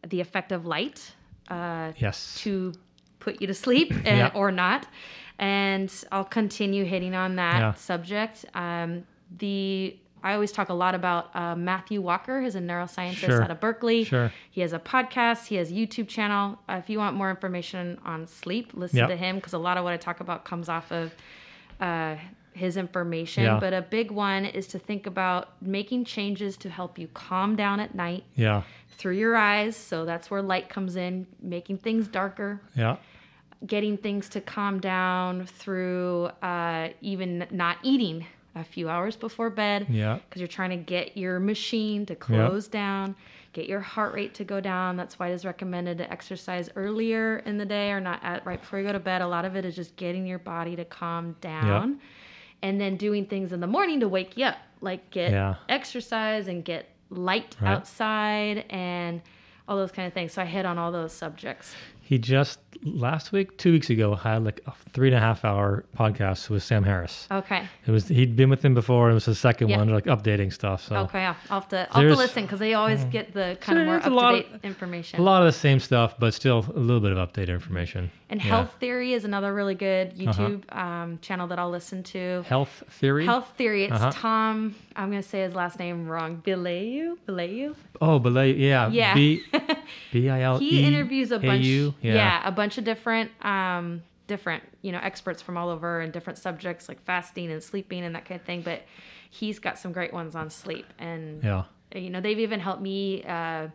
the effect of light uh, Yes. to put you to sleep and, Yeah. or not. And I'll continue hitting on that Yeah. subject. Um, the I always talk a lot about uh, Matthew Walker, who's a neuroscientist Sure. out of Berkeley. Sure. He has a podcast. He has a YouTube channel. Uh, if you want more information on sleep, listen Yep. to him because a lot of what I talk about comes off of uh, his information. Yeah. But a big one is to think about making changes to help you calm down at night Yeah. through your eyes. So that's where light comes in, making things darker, Yeah. getting things to calm down through uh, even not eating a few hours before bed Yeah. because you're trying to get your machine to close down, get your heart rate to go down. That's why it is recommended to exercise earlier in the day or not at right before you go to bed. A lot of it is just getting your body to calm down. And then doing things in the morning to wake you up, like get Yeah. exercise and get light Right. outside and all those kind of things. So I hit on all those subjects. He just last week, two weeks ago, had like a three and a half hour podcast with Sam Harris. Okay. It was he'd been with him before. It was his second Yeah. one, like updating stuff. So Okay, yeah. I'll have to, I'll have to listen because they always mm. get the kind of more up to date information. a lot of the same stuff, but still a little bit of updated information. And Yeah. Health Theory is another really good Uh-huh. YouTube um, channel that I'll listen to. Health theory. Health Theory. It's Uh-huh. Tom. I'm gonna say his last name wrong. Bilayu. Bilayu. Oh, Belay. Yeah. Yeah. B B I L E. he interviews a bunch. A-U? Yeah. a bunch of different, um, different you know experts from all over and different subjects like fasting and sleeping and that kind of thing. But he's got some great ones on sleep and Yeah. you know they've even helped me uh,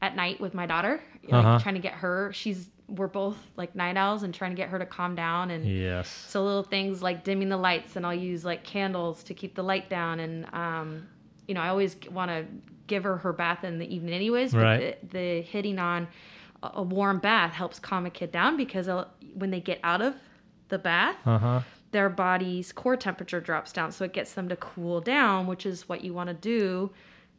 at night with my daughter, like Uh-huh. trying to get her. She's we're both like night owls and trying to get her to calm down and. Yes. So little things like dimming the lights, and I'll use like candles to keep the light down. And um, you know, I always want to give her her bath in the evening, anyways. But Right. the, the hitting on a, warm bath helps calm a kid down because when they get out of the bath, Uh huh. their body's core temperature drops down, so it gets them to cool down, which is what you want to do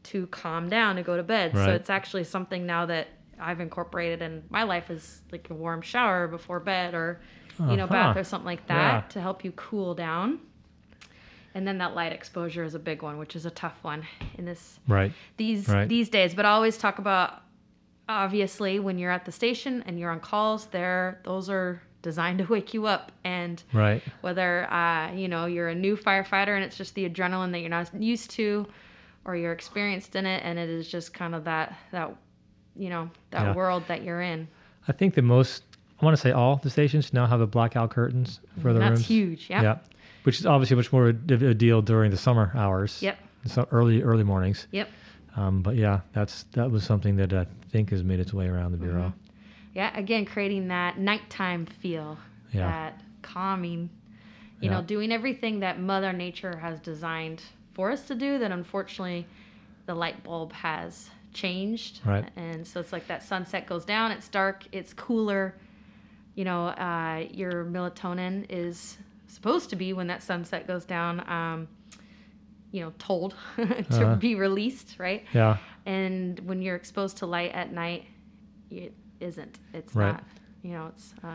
to calm down and go to bed. right. So it's actually something now that I've incorporated in my life is like a warm shower before bed or you know bath Uh-huh. or something like that Yeah. to help you cool down. And then that light exposure is a big one, which is a tough one in this Right. these Right. these days. But I always talk about obviously when you're at the station and you're on calls, there those are designed to wake you up and Right. whether uh, you know you're a new firefighter and it's just the adrenaline that you're not used to or you're experienced in it and it is just kind of that that you know that Yeah. world that you're in I think the most. I want to say all the stations now have the blackout curtains for the that's rooms. huge yeah Yeah. Which is obviously much more a, a deal during the summer hours. yep So early early mornings. yep Um, but yeah, that's that was something that I think has made its way around the bureau. yeah again creating that nighttime feel Yeah. that calming you know doing everything that mother nature has designed for us to do that unfortunately the light bulb has changed Right. and so it's like that sunset goes down it's dark it's cooler you know uh, your melatonin is supposed to be when that sunset goes down um, you know told to Uh-huh. be released right Yeah. and when you're exposed to light at night it isn't it's Right. not you know it's uh,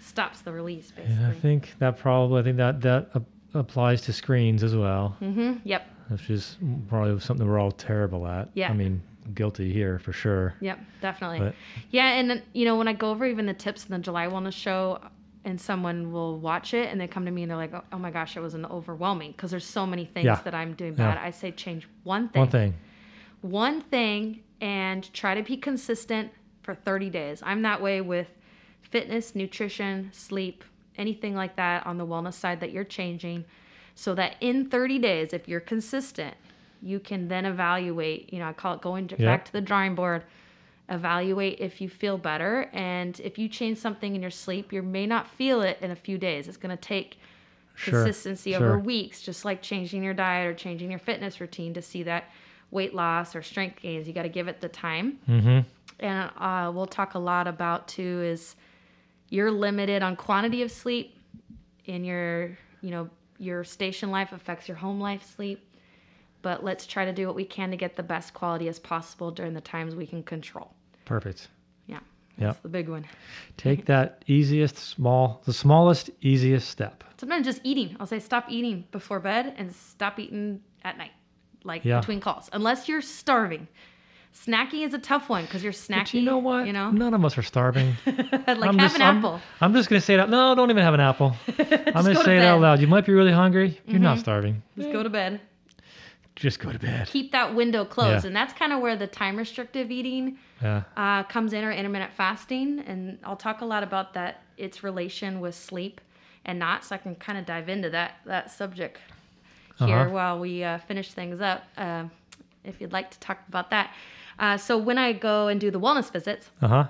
stops the release basically And I think that probably I think that that ap- applies to screens as well, mm-hmm yep which is probably something we're all terrible at. Yeah. I mean, guilty here for sure. Yep, definitely. But- yeah, and then, you know, when I go over even the tips in the July Wellness Show, and someone will watch it and they come to me and they're like, "Oh, oh my gosh, it was an overwhelming because there's so many things Yeah. that I'm doing Yeah. bad." I say change one thing, One thing. one thing, and try to be consistent for 30 days. I'm that way with fitness, nutrition, sleep, anything like that on the wellness side that you're changing, so that in 30 days, if you're consistent, you can then evaluate. You know, I call it going to, Yeah. back to the drawing board. Evaluate if you feel better, and if you change something in your sleep, you may not feel it in a few days. It's going to take Sure. consistency Sure. over weeks, just like changing your diet or changing your fitness routine to see that weight loss or strength gains. You got to give it the time. Mm-hmm. And uh, we'll talk a lot about too is you're limited on quantity of sleep in your, you know, your station life affects your home life sleep. But let's try to do what we can to get the best quality as possible during the times we can control. Perfect. Yeah. Yep. That's the big one. Take that easiest small, the smallest, easiest step. Sometimes just eating. I'll say stop eating before bed and stop eating at night, like Yeah. between calls, unless you're starving. Snacking is a tough one because you're snacking. But you know what? You know, None of us are starving. like I'm have just, an I'm- apple. I'm, just gonna say that. No, don't even have an apple. I'm gonna go say it out loud. You might be really hungry. You're not Mhm. starving. Just go to bed. Just go to bed. Keep that window closed, Yeah. and that's kind of where the time restrictive eating Yeah. uh, comes in, or intermittent fasting. And I'll talk a lot about that, its relation with sleep and not. So I can kind of dive into that that subject here Uh-huh. while we uh, finish things up. Uh, if you'd like to talk about that. Uh, so when I go and do the wellness visits, Uh huh.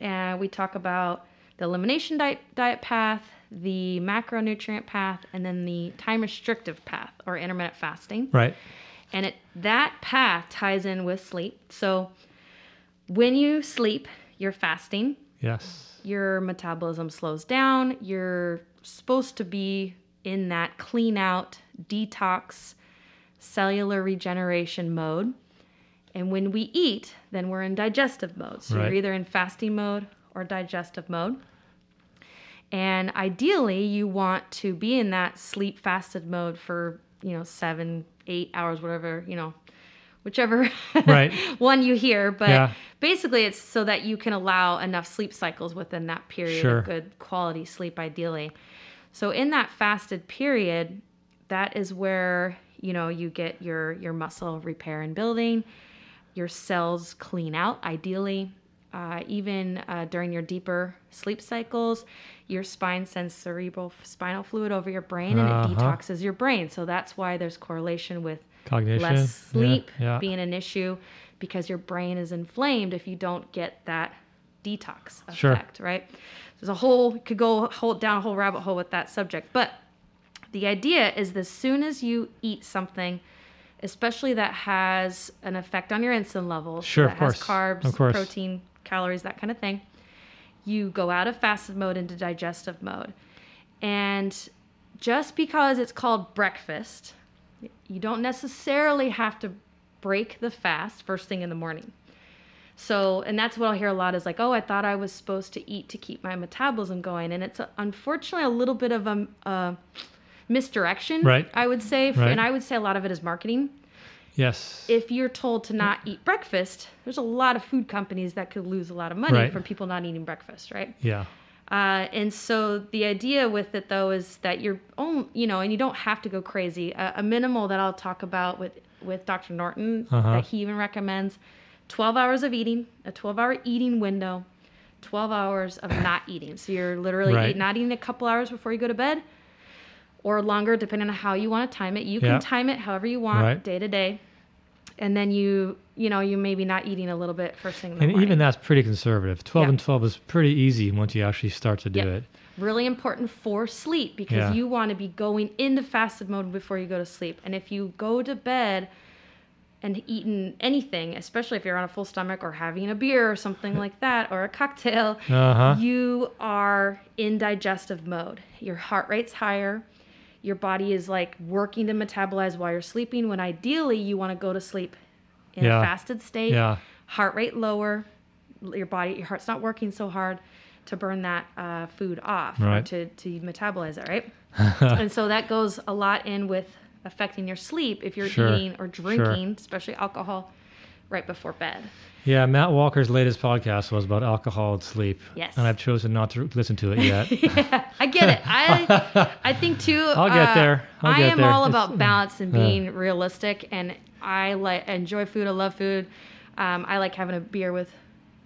and we talk about the elimination diet, diet path, the macronutrient path, and then the time restrictive path or intermittent fasting Right. And it that path ties in with sleep. So when you sleep, you're fasting, Yes. your metabolism slows down, you're supposed to be in that clean out, detox, cellular regeneration mode. And when we eat, then we're in digestive mode. So Right. you're either in fasting mode or digestive mode. And ideally, you want to be in that sleep fasted mode for, you know, seven, eight hours, whatever, you know, whichever Right. one you hear. But Yeah. basically, it's so that you can allow enough sleep cycles within that period Sure. of good quality sleep, ideally. So, in that fasted period, that is where you know you get your your muscle repair and building, your cells clean out, ideally. Uh, even uh, during your deeper sleep cycles, your spine sends cerebral spinal fluid over your brain and Uh-huh. it detoxes your brain. So that's why there's correlation with Cognition. less sleep Yeah. being an issue because your brain is inflamed if you don't get that detox Sure. effect, right? There's a whole could go whole down a whole rabbit hole with that subject, but the idea is as soon as you eat something, especially that has an effect on your insulin levels, Sure, that of has course. carbs, Of course. protein, calories, that kind of thing, you go out of fasted mode into digestive mode. And just because it's called breakfast, you don't necessarily have to break the fast first thing in the morning. So, and that's what I'll hear a lot is like, oh, I thought I was supposed to eat to keep my metabolism going. And it's uh unfortunately a little bit of a, a misdirection, Right. I would say. Right. And I would say a lot of it is marketing. Yes. If you're told to not eat breakfast, there's a lot of food companies that could lose a lot of money Right. from people not eating breakfast, right? yeah. Uh, and so the idea with it though is that you're own, you know, and you don't have to go crazy. A, a minimal that I'll talk about with with Dr. Norton Uh-huh. that he even recommends: 12 hours of eating, a 12-hour eating window, 12 hours of not eating. So you're literally Right. eat, not eating a couple hours before you go to bed, or longer, depending on how you want to time it. You can time it however you want, Right. day to day. And then you, you know, you maybe not eating a little bit first thing in the And morning. even that's pretty conservative. 12 Yeah. and 12 is pretty easy once you actually start to do Yep. it. really important for sleep because Yeah. you want to be going into fasted mode before you go to sleep. And if you go to bed and eaten anything, especially if you're on a full stomach or having a beer or something like that or a cocktail, Uh-huh. you are in digestive mode. Your heart rate's higher. Your body is like working to metabolize while you're sleeping when ideally you want to go to sleep in Yeah. a fasted state Yeah. heart rate lower your body your heart's not working so hard to burn that uh, food off or Right. to, to metabolize it right and so that goes a lot in with affecting your sleep if you're Sure, eating or drinking especially alcohol right before bed Yeah, Matt Walker's latest podcast was about alcohol and sleep. Yes. And I've chosen not to listen to it yet. yeah i get it i i think too I'll get uh, there. I'll I get am there. all It's- about balance and being realistic and i like enjoy food i love food um, i like having a beer with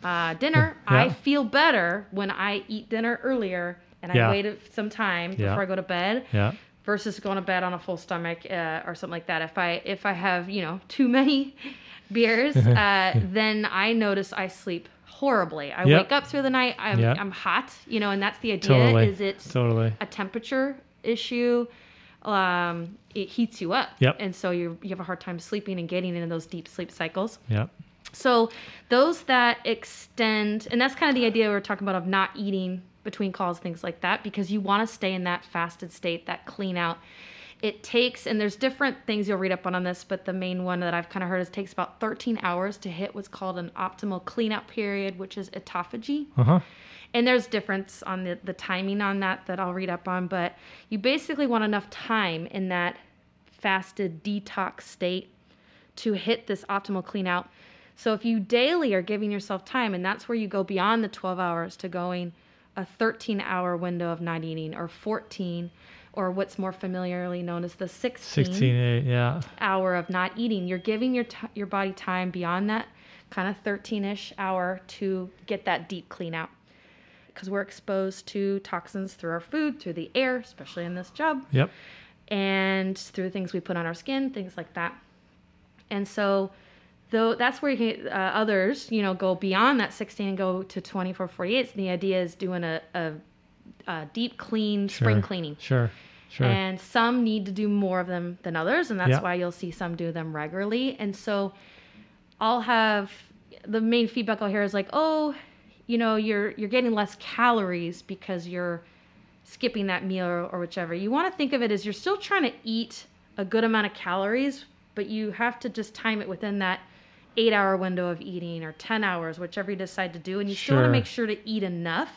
uh, dinner i feel better when i eat dinner earlier and Yeah. i wait some time Yeah. before i go to bed Yeah. versus going to bed on a full stomach uh, or something like that if i if i have you know too many beers uh, then i notice i sleep horribly i Yep. wake up through the night i'm, Yep. I'm hot you know and that's the idea Totally. is it's Totally. a temperature issue um, it heats you up Yep. and so you you have a hard time sleeping and getting into those deep sleep cycles Yeah. so those that extend, and that's kind of the idea we are talking about of not eating between calls, things like that, because you want to stay in that fasted state, that clean out. It takes, and there's different things you'll read up on on this, but the main one that I've kind of heard is it takes about 13 hours to hit what's called an optimal clean out period, which is autophagy Uh-huh. and there's difference on the, the timing on that that I'll read up on, but you basically want enough time in that fasted detox state to hit this optimal clean out. So if you daily are giving yourself time, and that's where you go beyond the 12 hours to going a 13 hour window of not eating or 14 or what's more familiarly known as the 16, 16, eight, yeah. hour of not eating. You're giving your t- your body time beyond that kind of 13ish hour to get that deep clean out. Because we're exposed to toxins through our food, through the air, especially in this job, Yep. and through things we put on our skin, things like that. And so, though that's where you can, uh, others, you know, go beyond that 16 and go to 24, 48. So the idea is doing a, a, a deep clean spring Sure. cleaning. Sure. Sure. And some need to do more of them than others, and that's Yeah. why you'll see some do them regularly. And so I'll have the main feedback I'll hear is like, "Oh, you know, you're you're getting less calories because you're skipping that meal or, or whichever." You want to think of it as you're still trying to eat a good amount of calories, but you have to just time it within that eight hour window of eating or 10 hours, whichever you decide to do. And you still want to make sure to eat enough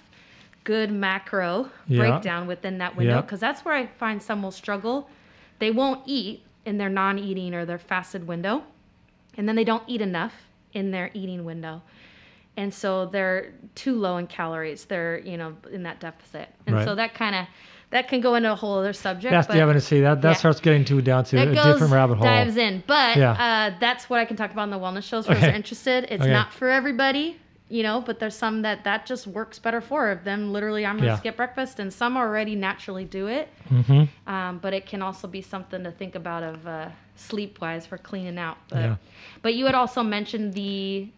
good macro Yeah. breakdown within that window Yeah. because that's where I find some will struggle. They won't eat in their non eating or their fasted window, and then they don't eat enough in their eating window. And so they're too low in calories. They're, you know, in that deficit. And Right. so that kind of that can go into a whole other subject. That's but- the evidence. See that that yeah. starts getting too down to that a goes different rabbit hole. dives in but Yeah. uh, that's what i can talk about in the wellness shows for those Okay. who are interested it's Okay. not for everybody you know but there's some that that just works better for. Of them literally i'm gonna Yeah. skip breakfast and some already naturally do it. Hmm um, but it can also be something to think about of uh, sleep wise for cleaning out. But, Yeah. but you had also mentioned the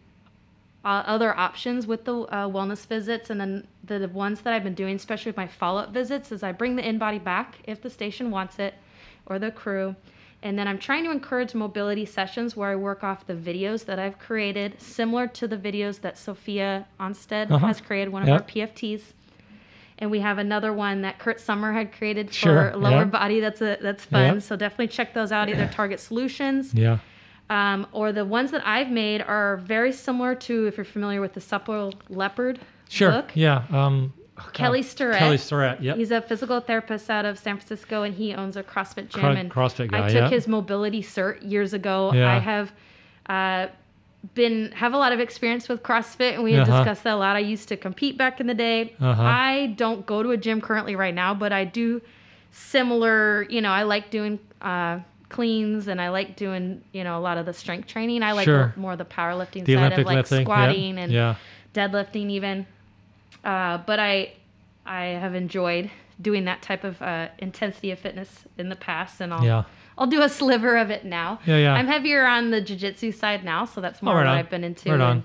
uh, other options with the uh, wellness visits and then the, the ones that i've been doing especially with my follow-up visits is i bring the InBody back if the station wants it or the crew and then i'm trying to encourage mobility sessions where i work off the videos that i've created similar to the videos that sophia onstead Uh-huh. has created one of Yep. our pfts and we have another one that Kurt Summer had created for Sure, lower yeah. body. That's a that's fun. Yep. So definitely check those out. Either Target Solutions Yeah. um, or the ones that I've made are very similar to if you're familiar with the Supple Leopard Sure. book. Yeah. Um, Kelly God. Starrett. Kelly Starrett. Yep. He's a physical therapist out of San Francisco, and he owns a CrossFit gym. Cro- and CrossFit guy, I took yeah. his mobility cert years ago. Yeah. I have uh, been have a lot of experience with CrossFit, and we had Uh-huh. discussed that a lot. I used to compete back in the day. Uh-huh. I don't go to a gym currently right now, but I do similar. You know, I like doing. Uh, cleans and I like doing you know a lot of the strength training. I like Sure. more of the powerlifting the side Olympic of like lifting. squatting yep. and yeah. deadlifting even. Uh, but I I have enjoyed doing that type of uh, intensity of fitness in the past, and I'll Yeah. I'll do a sliver of it now. Yeah, yeah. I'm heavier on the jiu-jitsu side now, so that's more right what on. I've been into. Right on.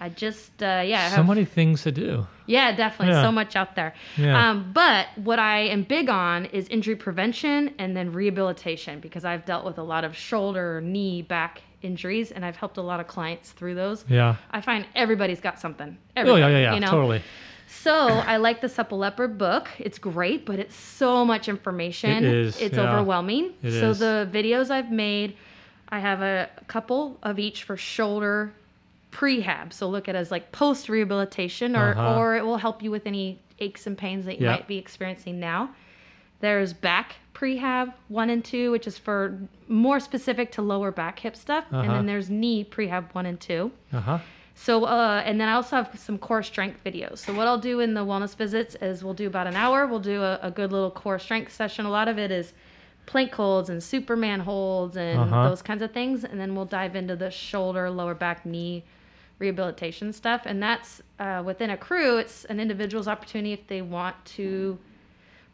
I just uh, yeah, I So have, many things to do. yeah, definitely Yeah. so much out there. Yeah. Um, but what I am big on is injury prevention and then rehabilitation because I've dealt with a lot of shoulder, knee, back injuries, and I've helped a lot of clients through those. Yeah. I find everybody's got something. Oh yeah, yeah, yeah. You know? Totally. So I like the Supple Leopard book. It's great, but it's so much information. It is, It's yeah. overwhelming. It so is. the videos I've made, I have a couple of each for shoulder prehab. So look at it as like post rehabilitation, or Uh-huh. or it will help you with any aches and pains that you Yeah. might be experiencing now. There's back prehab one and two, which is for more specific to lower back hip stuff, and Uh-huh. then there's knee prehab one and two. Uh huh. So, uh, and then I also have some core strength videos. So, what I'll do in the wellness visits is we'll do about an hour. We'll do a, a good little core strength session. A lot of it is plank holds and Superman holds and Uh-huh. those kinds of things. And then we'll dive into the shoulder, lower back, knee rehabilitation stuff. And that's uh, within a crew, it's an individual's opportunity if they want to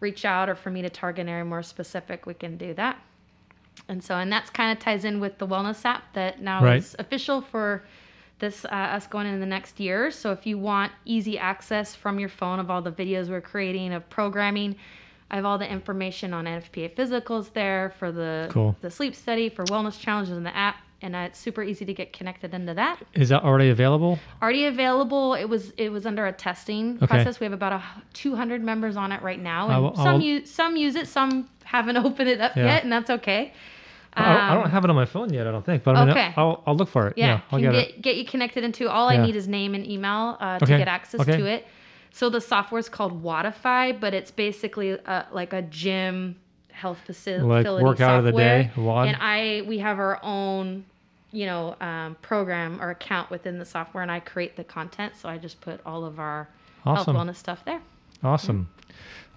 reach out or for me to target an area more specific, we can do that. And so, and that's kind of ties in with the wellness app that now Right. is official for this uh, us going in the next year. So if you want easy access from your phone of all the videos we're creating of programming, I have all the information on NFPA physicals there for the Cool. the sleep study for wellness challenges in the app, and uh, it's super easy to get connected into that. Is that already available? Already available. It was it was under a testing Okay. process. We have about a 200 members on it right now, and will- some I'll- use some use it, some haven't opened it up Yeah. yet, and that's okay. I, don't, I Um, don't have it on my phone yet. I don't think, but I mean, Okay. I'll, I'll look for it. Yeah, Yeah, I'll can get, get, it. get you connected into. All I need is name and email uh, to Okay, get access okay. to it. So the software is called Wodify, but it's basically uh, like a gym health faci- Like facility workout of the day, WOD? And I we have our own, you know, um, program or account within the software, and I create the content. So I just put all of our Awesome. health wellness stuff there. Awesome.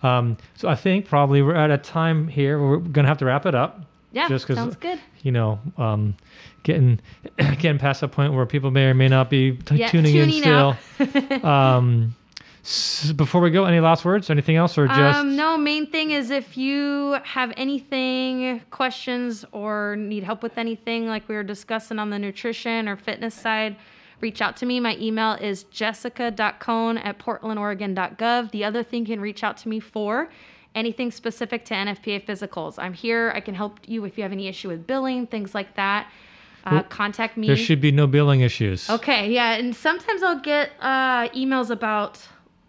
Um, so I think probably we're at a time here where we're gonna have to wrap it up. Yeah, just 'cause, sounds good. You know, um, getting getting past the point where people may or may not be t- Yeah, tuning, in tuning still. um, s- before we go, any last words? Anything else, or just Um, no, main thing is if you have anything, questions, or need help with anything like we were discussing on the nutrition or fitness side, reach out to me. My email is jessica.cone at portlandoregon.gov. The other thing you can reach out to me for anything specific to NFPA physicals. I'm here. I can help you if you have any issue with billing, things like that. Uh, Well, contact me. there should be no billing issues? Okay, yeah, and sometimes I'll get uh, emails about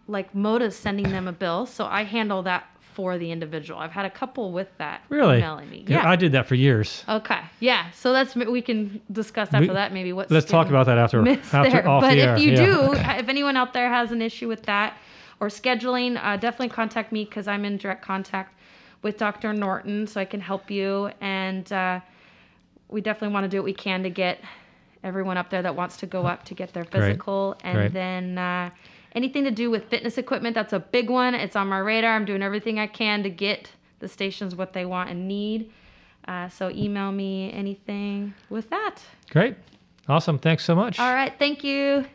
like Moda sending them a bill, so I handle that for the individual. I've had a couple with that Really? emailing me. Yeah, Yeah. I did that for years. okay. Yeah. So that's we can discuss after We- that maybe what's Let's talk about that after after there. off But if you yeah. do, if anyone out there has an issue with that or scheduling, uh, definitely contact me because I'm in direct contact with Dr. Norton, so I can help you. And uh, we definitely want to do what we can to get everyone up there that wants to go up to get their Great. physical. And Great. then uh, anything to do with fitness equipment, that's a big one. It's on my radar. I'm doing everything I can to get the stations what they want and need. Uh, so email me anything with that. Great. Awesome. Thanks so much. All right. Thank you.